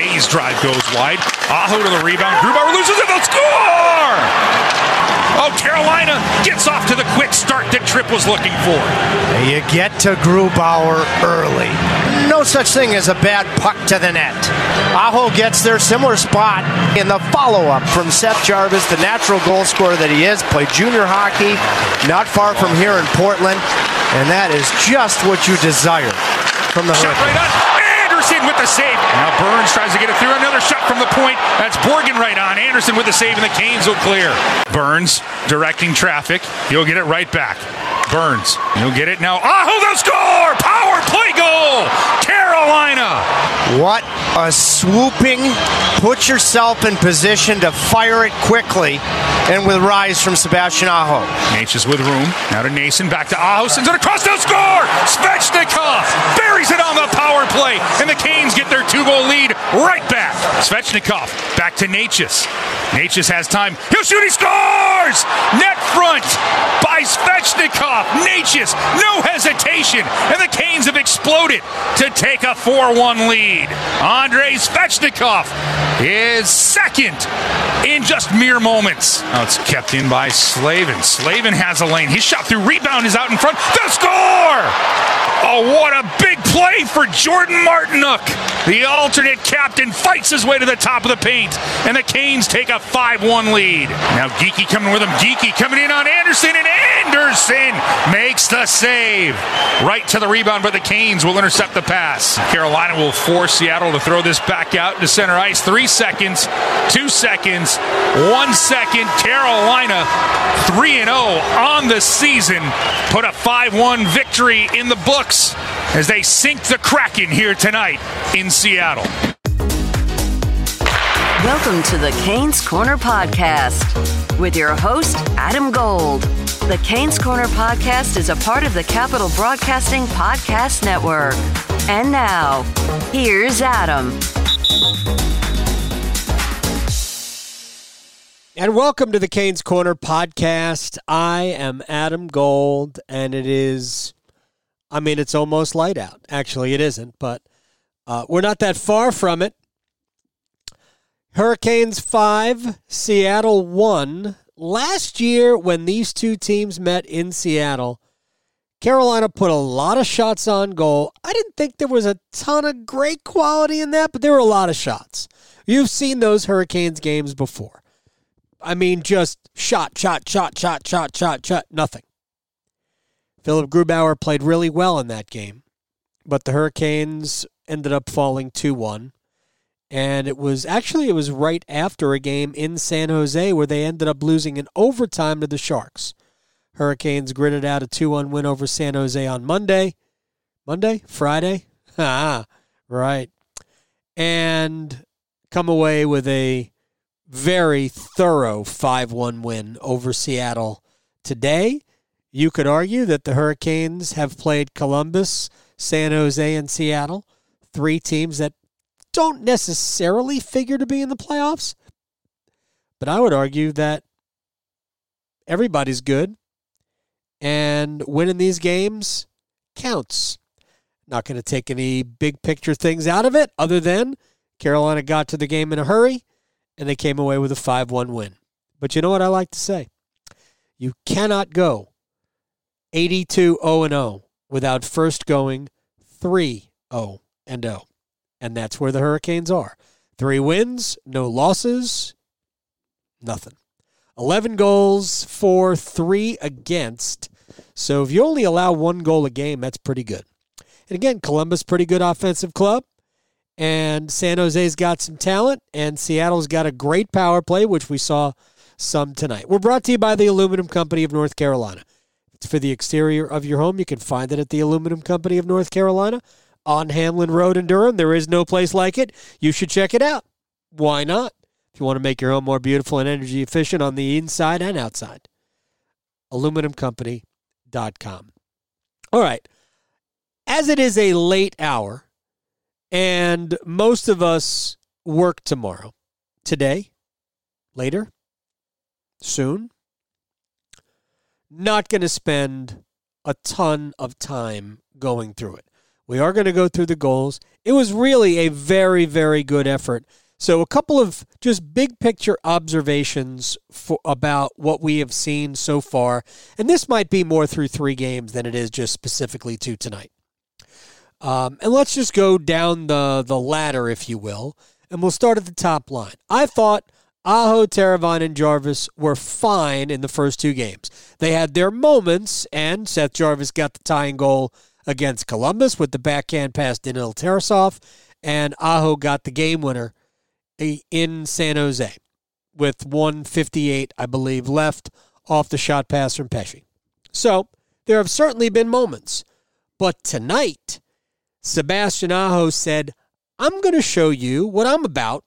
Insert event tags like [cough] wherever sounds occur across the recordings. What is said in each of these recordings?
Skjei's drive goes wide. Aho to the rebound. Grubauer loses it. They'll score! Oh, Carolina gets off to the quick start that Tripp was looking for. You get to Grubauer early. No such thing as a bad puck to the net. Aho gets their similar spot in the follow-up from Seth Jarvis, the natural goal scorer that he is. Played junior hockey not far from here in Portland, and that is just what you desire from the Shot right on. Andersen with the save. Now Burns tries to get it through. Another shot from the point. That's Borgen right on. Andersen with the save, and the Canes will clear. Burns directing traffic. He'll get it right back. Burns. He'll get it now. Ah, Aho, they'll score! Power play goal! Carolina! What a swooping, put yourself in position to fire it quickly, and with rise from Sebastian Aho. Necas with room. Now to Noesen. Back to Aho. Sends it across. They'll score! Svechnikov buries it on the power play, and the Canes get their two-goal lead right back. Svechnikov back to Necas. Necas has time. He'll shoot. He scores! Net front by Svechnikov. Necas, no hesitation, and the Canes have exploded to take a 4-1 lead. Andrei Svechnikov is second in just mere moments. Now it's kept in by Slavin. Slavin has a lane. His shot through rebound is out in front. The score! Oh, what a big play for Jordan Martinook. The alternate captain fights his way to the top of the paint, and the Canes take a 5-1 lead. Now Geekie coming with him. Geekie coming in on Andersen, and Andersen makes the save. Right to the rebound, but the Canes will intercept the pass. Carolina will force Seattle to throw this back out to center ice. Three seconds, two seconds, one second. Carolina 3 0 on the season. Put a 5 1 victory in the books as they sink the Kraken here tonight in Seattle. Welcome to the Canes Corner Podcast with your host, Adam Gold. The Canes Corner Podcast is a part of the Capital Broadcasting Podcast Network. And now, here's Adam. And welcome to the Canes Corner podcast. I am Adam Gold, and it is, I mean, it's almost light out. Actually, it isn't, but uh, we're not that far from it. Hurricanes 5, Seattle 1. Last year, when these two teams met in Seattle, Carolina put a lot of shots on goal. I didn't think there was a ton of great quality in that, but there were a lot of shots. You've seen those Hurricanes games before. I mean, just shot, shot, shot, shot, shot, shot, shot, nothing. Philip Grubauer played really well in that game, but the Hurricanes ended up falling 2 1. And it was actually it was right after a game in San Jose where they ended up losing in overtime to the Sharks. Hurricanes gritted out a 2-1 win over San Jose on Monday. Monday? Friday? [laughs] Ah, right. And come away with a very thorough 5-1 win over Seattle today. You could argue that the Hurricanes have played Columbus, San Jose, and Seattle, three teams that don't necessarily figure to be in the playoffs. But I would argue that everybody's good and winning these games counts. Not going to take any big picture things out of it other than Carolina got to the game in a hurry and they came away with a 5 1 win. But you know what I like to say? You cannot go 82 0 0 without first going 3 0 0. And that's where the Hurricanes are. Three wins, no losses, nothing. 11 goals for three against. So if you only allow one goal a game, that's pretty good. And again, Columbus, pretty good offensive club. And San Jose's got some talent. And Seattle's got a great power play, which we saw some tonight. We're brought to you by the Aluminum Company of North Carolina. It's for the exterior of your home. You can find it at the Aluminum Company of North Carolina on Hamlin Road in Durham. There is no place like it. You should check it out. Why not? If you want to make your home more beautiful and energy efficient on the inside and outside. AluminumCompany.com. All right. As it is a late hour, and most of us work tomorrow, today, later, soon, not going to spend a ton of time going through it. We are going to go through the goals. It was really a very, very good effort. So, a couple of just big picture observations for, about what we have seen so far. And this might be more through three games than it is just specifically to tonight. Um, and let's just go down the, the ladder, if you will. And we'll start at the top line. I thought Aho, Teravainen, and Jarvis were fine in the first two games. They had their moments, and Seth Jarvis got the tying goal against Columbus with the backhand pass to Daniil Tarasov, and Aho got the game winner in San Jose with 158, I believe, left off the shot pass from Pesce. So there have certainly been moments, but tonight, Sebastian Aho said, I'm going to show you what I'm about.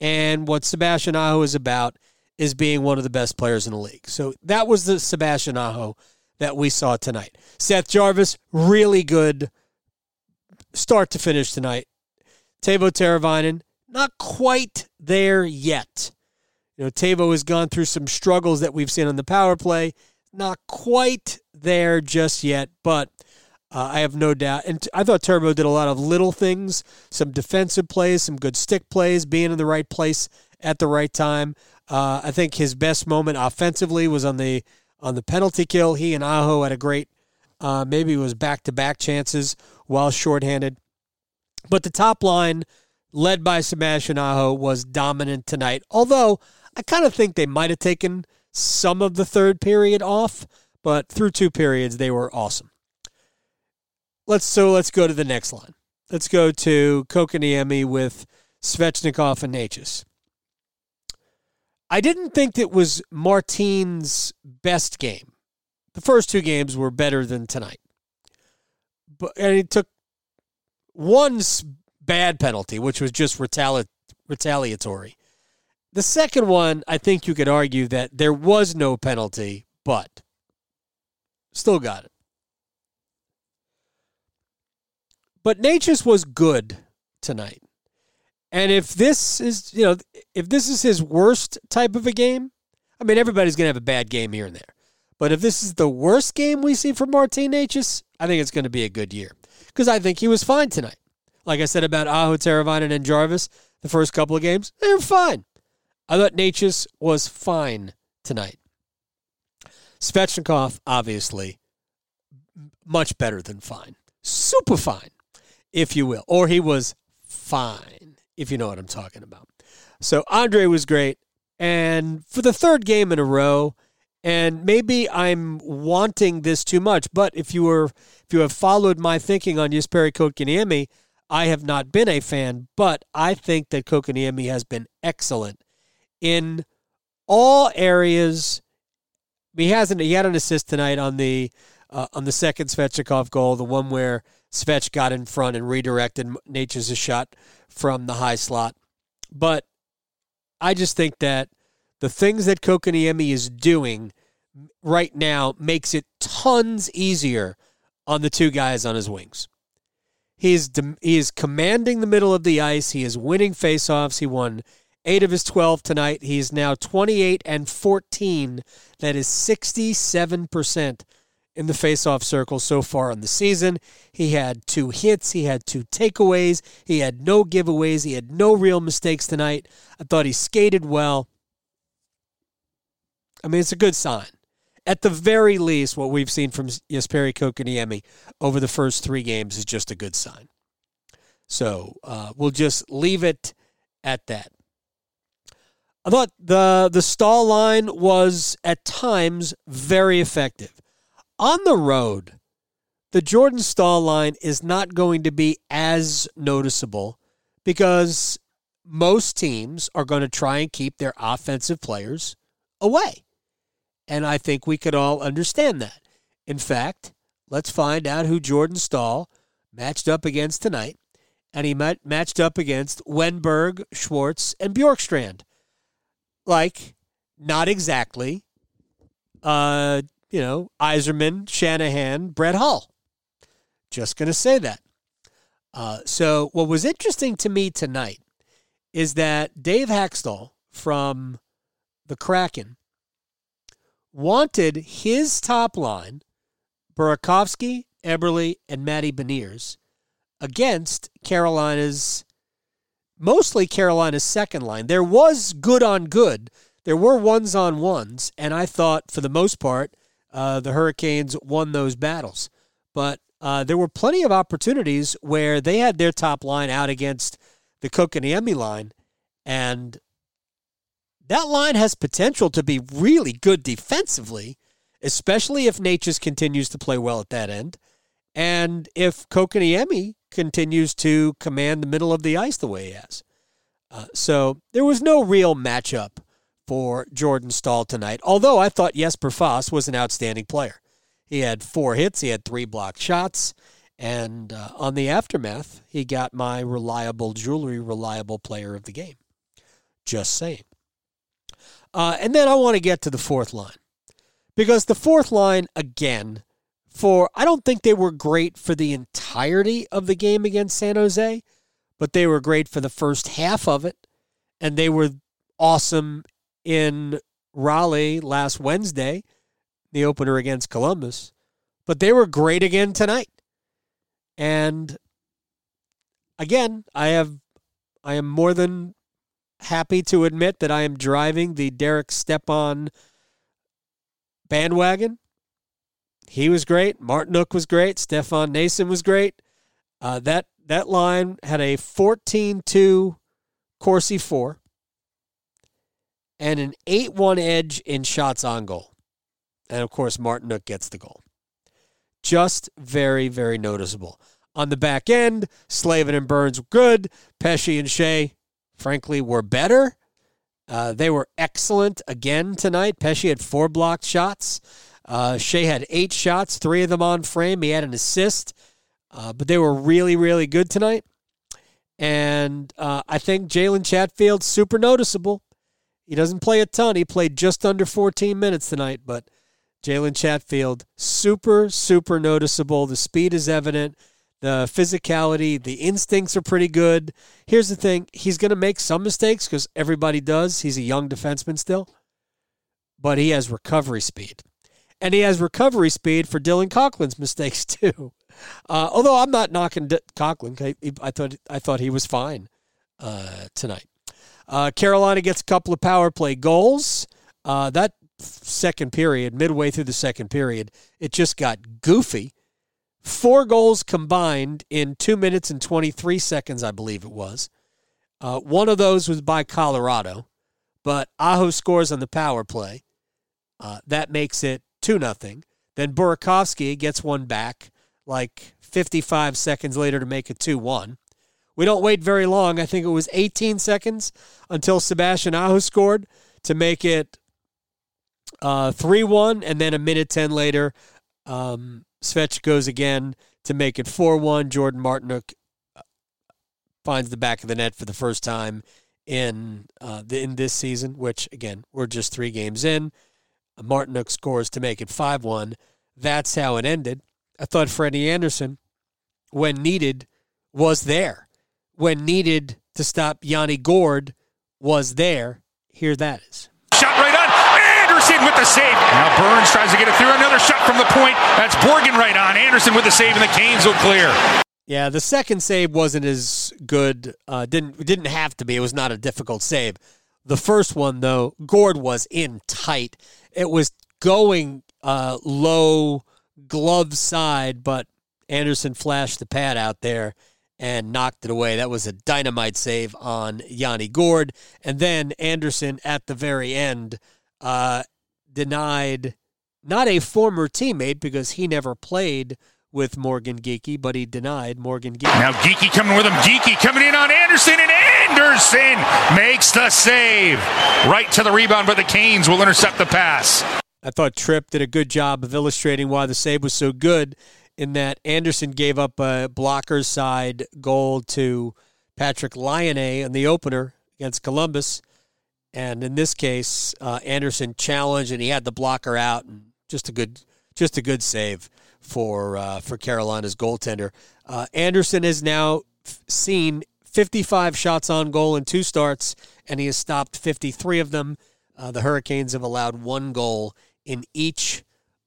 And what Sebastian Aho is about is being one of the best players in the league. So that was the Sebastian Aho that we saw tonight. Seth Jarvis, really good start to finish tonight. Teuvo Teravainen, not quite there yet. You know, Teuvo has gone through some struggles that we've seen on the power play. Not quite there just yet, but uh, I have no doubt. And I thought Turbo did a lot of little things, some defensive plays, some good stick plays, being in the right place at the right time. Uh, I think his best moment offensively was on the on the penalty kill. He and Aho had a great, uh, maybe it was back to back chances while shorthanded. But the top line, led by Sebastian Aho, was dominant tonight. Although I kind of think they might have taken some of the third period off, but through two periods they were awesome. Let's so let's go to the next line. Let's go to Kotkaniemi with Svechnikov and Necas. I didn't think it was Martin's best game. The first two games were better than tonight. But and he took one bad penalty, which was just retali- retaliatory. The second one, I think you could argue that there was no penalty, but still got it. But Necas was good tonight. And if this is, you know, if this is his worst type of a game, I mean, everybody's going to have a bad game here and there. But if this is the worst game we see from Martin Necas, I think it's going to be a good year because I think he was fine tonight. Like I said about Aho, Teravainen, and Jarvis, the first couple of games, they were fine. I thought Necas was fine tonight. Svechnikov, obviously, much better than fine. Super fine, if you will. Or he was fine if you know what I'm talking about. So Andre was great. And for the third game in a row, and maybe I'm wanting this too much, but if you were if you have followed my thinking on Jesperi Kotkaniemi, I have not been a fan, but I think that Kotkaniemi has been excellent in all areas. He hasn't he had an assist tonight on the uh, on the second Svechnikov goal, the one where Svech got in front and redirected Necas' shot from the high slot. But I just think that the things that Kotkaniemi is doing right now makes it tons easier on the two guys on his wings. He's he is commanding the middle of the ice. He is winning faceoffs. He won eight of his 12 tonight. He is now 28 and 14. That is 67% in the faceoff circle so far in the season. He had two hits, he had two takeaways, he had no giveaways, he had no real mistakes tonight. I thought he skated well. I mean, it's a good sign. At the very least, what we've seen from Jesperi Kotkaniemi over the first three games is just a good sign. So uh, we'll just leave it at that. I thought the the Staal line was at times very effective on the road, the Jordan Staal line is not going to be as noticeable because most teams are going to try and keep their offensive players away. And I think we could all understand that. In fact, let's find out who Jordan Staal matched up against tonight. And he met, matched up against Wennberg, Schwartz, and Bjorkstrand. Like, not exactly uh, you know, Yzerman, Shanahan, Brett Hull. Just going to say that. Uh, so, what was interesting to me tonight is that Dave Hakstol from the Kraken wanted his top line, Burakovsky, Eberle, and Matty Beniers, against Carolina's mostly Carolina's second line. There was good on good. There were ones on ones, and I thought for the most part uh, the Hurricanes won those battles. But uh, there were plenty of opportunities where they had their top line out against the Kotkaniemi line, and that line has potential to be really good defensively, especially if Necas continues to play well at that end, and if Kotkaniemi continues to command the middle of the ice the way he has. Uh, so there was no real matchup for Jordan Staal tonight, although I thought Jesper Fast was an outstanding player. He had four hits, he had three blocked shots, and uh, on the aftermath, he got my reliable jewelry, reliable player of the game. Just saying. Uh, and then I want to get to the fourth line because the fourth line, again, for I don't think they were great for the entirety of the game against San Jose, but they were great for the first half of it, and they were awesome in Raleigh last Wednesday, the opener against Columbus, but they were great again tonight. And again, I have I am more than happy to admit that I am driving the Derek Stepan bandwagon. He was great. Martin Martinook was great. Stefan Noesen was great. Uh, that that line had a 14-2 Corsi 4 and an 8-1 edge in shots on goal. And of course, Martinook gets the goal. Just very, very noticeable. On the back end, Slavin and Burns were good. Pesce and Skjei, frankly, were better. Uh, they were excellent again tonight. Pesce had four blocked shots. Uh, Skjei had eight shots, three of them on frame. He had an assist, uh, but they were really, really good tonight. And uh, I think Jalen Chatfield's super noticeable. He doesn't play a ton. He played just under 14 minutes tonight, but Jalen Chatfield, super, super noticeable. The speed is evident the physicality, the instincts are pretty good. Here's the thing he's going to make some mistakes because everybody does. He's a young defenseman still, but he has recovery speed. And he has recovery speed for Dylan Coghlan's [laughs] mistakes too. Uh, although I'm not knocking D- I, I, thought I thought he was fine uh, tonight. Uh, Carolina gets a couple of power play goals. Uh, that second period, midway through the second period, it just got goofy Four goals combined in two minutes and 23 seconds, I believe it was. Uh, one of those was by Colorado, but Aho scores on the power play. Uh, that makes it 2 nothing. Then Burakovsky gets one back like 55 seconds later to make it 2 1. We don't wait very long. I think it was 18 seconds until Sebastian Aho scored to make it uh, 3 uh, 1. And then a minute 10 later, um, Svech goes again to make it 4 1. Jordan Martinook uh, finds the back of the net for the first time in uh, the, in this season, which, again, we're just three games in. Martinook scores to make it 5 1. That's how it ended. I thought Freddie Andersen, when needed, was there. When needed to stop Yanni Gourde was there. Here that is. Shot right Andersen with the save. Now Burns tries to get it through. Another shot from the point. That's Borgen right on. Andersen with the save, and the Canes will clear. Yeah, the second save wasn't as good. Uh, didn't didn't have to be. It was not a difficult save. The first one though, Gourde was in tight. It was going uh, low glove side, but Andersen flashed the pad out there and knocked it away. That was a dynamite save on Yanni Gourde. And then Andersen at the very end uh, denied not a former teammate because he never played with Morgan Geekie, but he denied Morgan Geekie. Now Geekie coming with him. Geekie coming in on Andersen, and Andersen makes the save. Right to the rebound, but the Canes will intercept the pass. I thought Tripp did a good job of illustrating why the save was so good in that Andersen gave up a blocker's side goal to Patrik Laine in the opener against Columbus. And in this case, uh, Andersen challenged and he had the blocker out, and just a good, just a good save for uh, for Carolina's goaltender. Uh, Andersen has now seen 55 shots on goal in two starts, and he has stopped 53 of them. Uh, the Hurricanes have allowed one goal in each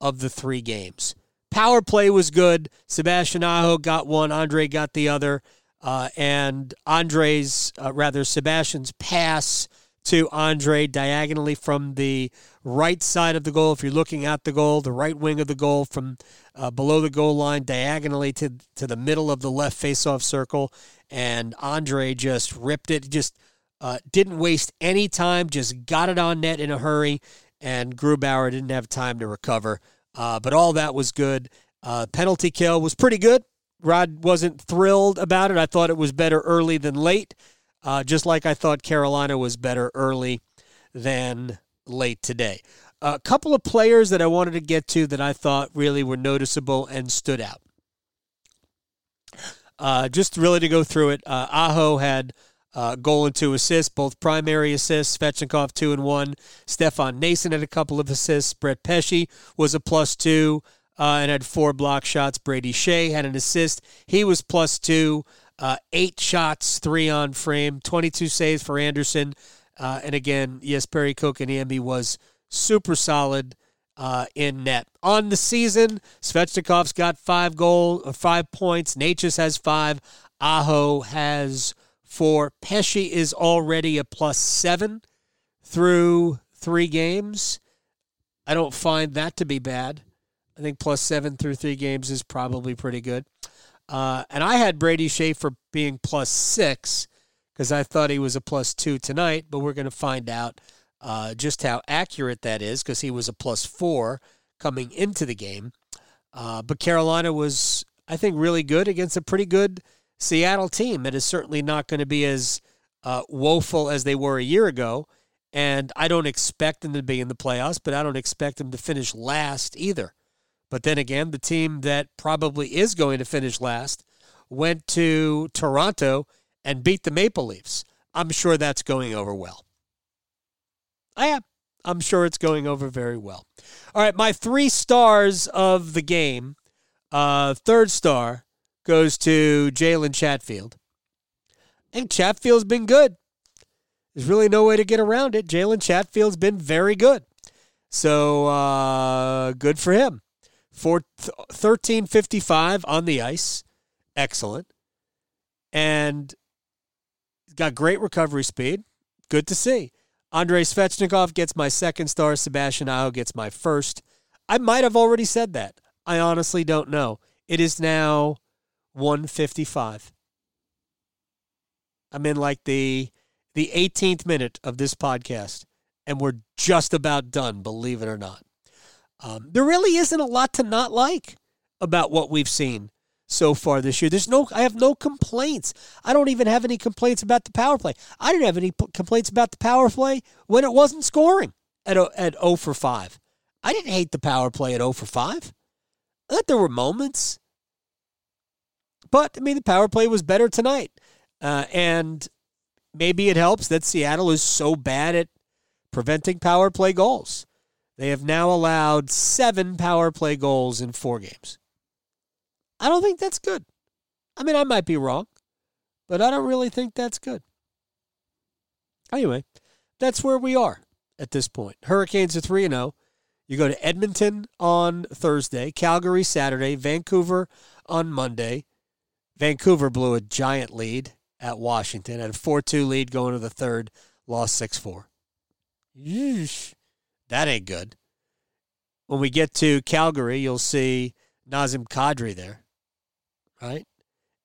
of the three games. Power play was good. Sebastian Aho got one, Andre got the other, uh, and Andre's, uh, rather, Sebastian's pass to Andre diagonally from the right side of the goal. If you're looking at the goal, the right wing of the goal from uh, below the goal line, diagonally to to the middle of the left face-off circle, and Andre just ripped it. Just uh, didn't waste any time. Just got it on net in a hurry, and Grubauer didn't have time to recover. Uh, but all that was good. Uh, penalty kill was pretty good. Rod wasn't thrilled about it. I thought it was better early than late, uh, just like I thought Carolina was better early than late today. A couple of players that I wanted to get to that I thought really were noticeable and stood out. Uh, just really to go through it, uh, Aho had uh, goal and two assists, both primary assists. Svechnikov two and one. Stefan Noesen had a couple of assists. Brett Pesce was a plus two uh, and had four block shots. Brady Skjei had an assist. He was plus two. Uh, eight shots, three on frame, 22 saves for Andersen. Uh, and again, Jesperi Kotkaniemi was super solid uh, in net. On the season, Svechnikov's got five goal, uh, five points. Necas has five. Aho has four. Pesce is already a plus seven through three games. I don't find that to be bad. I think plus seven through three games is probably pretty good. Uh, and I had Brady Schaefer being plus six because I thought he was a plus two tonight, but we're going to find out uh, just how accurate that is because he was a plus four coming into the game. Uh, but Carolina was, I think, really good against a pretty good Seattle team. It is certainly not going to be as uh, woeful as they were a year ago. And I don't expect them to be in the playoffs, but I don't expect them to finish last either. But then again, the team that probably is going to finish last went to Toronto and beat the Maple Leafs. I'm sure that's going over well. I am. I'm sure it's going over very well. All right, my three stars of the game. Uh, third star goes to Jalen Chatfield. And Chatfield's been good. There's really no way to get around it. Jalen Chatfield's been very good. So uh, good for him. For 1355 on the ice. Excellent. And got great recovery speed. Good to see. Andrei Svechnikov gets my second star. Sebastian Aho gets my first. I might have already said that. I honestly don't know. It is now 155. I'm in like the the 18th minute of this podcast, and we're just about done, believe it or not. Um, there really isn't a lot to not like about what we've seen so far this year. There's no, I have no complaints. I don't even have any complaints about the power play. I didn't have any p- complaints about the power play when it wasn't scoring at at 0 for 5. I didn't hate the power play at 0 for 5. I thought there were moments, but I mean the power play was better tonight, uh, and maybe it helps that Seattle is so bad at preventing power play goals. They have now allowed seven power play goals in four games. I don't think that's good. I mean, I might be wrong, but I don't really think that's good. Anyway, that's where we are at this point. Hurricanes are 3 0. You go to Edmonton on Thursday, Calgary Saturday, Vancouver on Monday. Vancouver blew a giant lead at Washington, had a 4 2 lead going to the third, lost 6 4. Yeesh. That ain't good. When we get to Calgary, you'll see Nazem Kadri there right?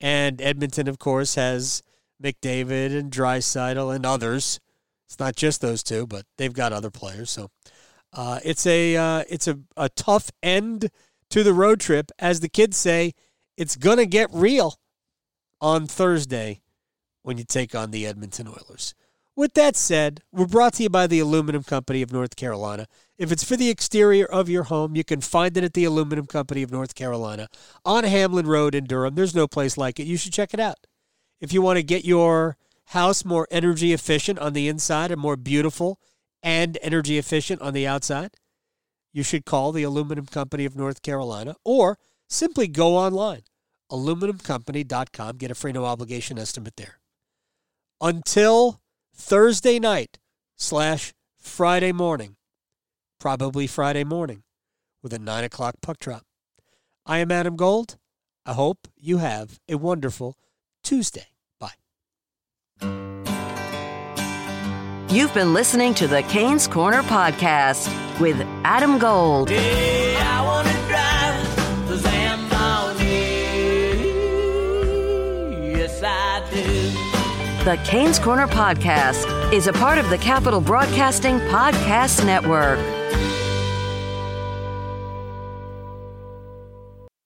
And Edmonton, of course, has McDavid and Draisaitl and others. It's not just those two, but they've got other players. So uh, it's a uh, it's a, a tough end to the road trip. As the kids say, it's gonna get real on Thursday when you take on the Edmonton Oilers. With that said, we're brought to you by the Aluminum Company of North Carolina. If it's for the exterior of your home, you can find it at the Aluminum Company of North Carolina on Hamlin Road in Durham. There's no place like it. You should check it out. If you want to get your house more energy efficient on the inside and more beautiful and energy efficient on the outside, you should call the Aluminum Company of North Carolina or Simply go online, aluminumcompany.com, get a free no obligation estimate there. Until Thursday night slash Friday morning, probably Friday morning, with a 9 o'clock puck drop. I am Adam Gold. I hope you have a wonderful Tuesday. Bye. You've been listening to the Canes Corner podcast with Adam Gold. The Canes Corner Podcast is a part of the Capital Broadcasting Podcast Network.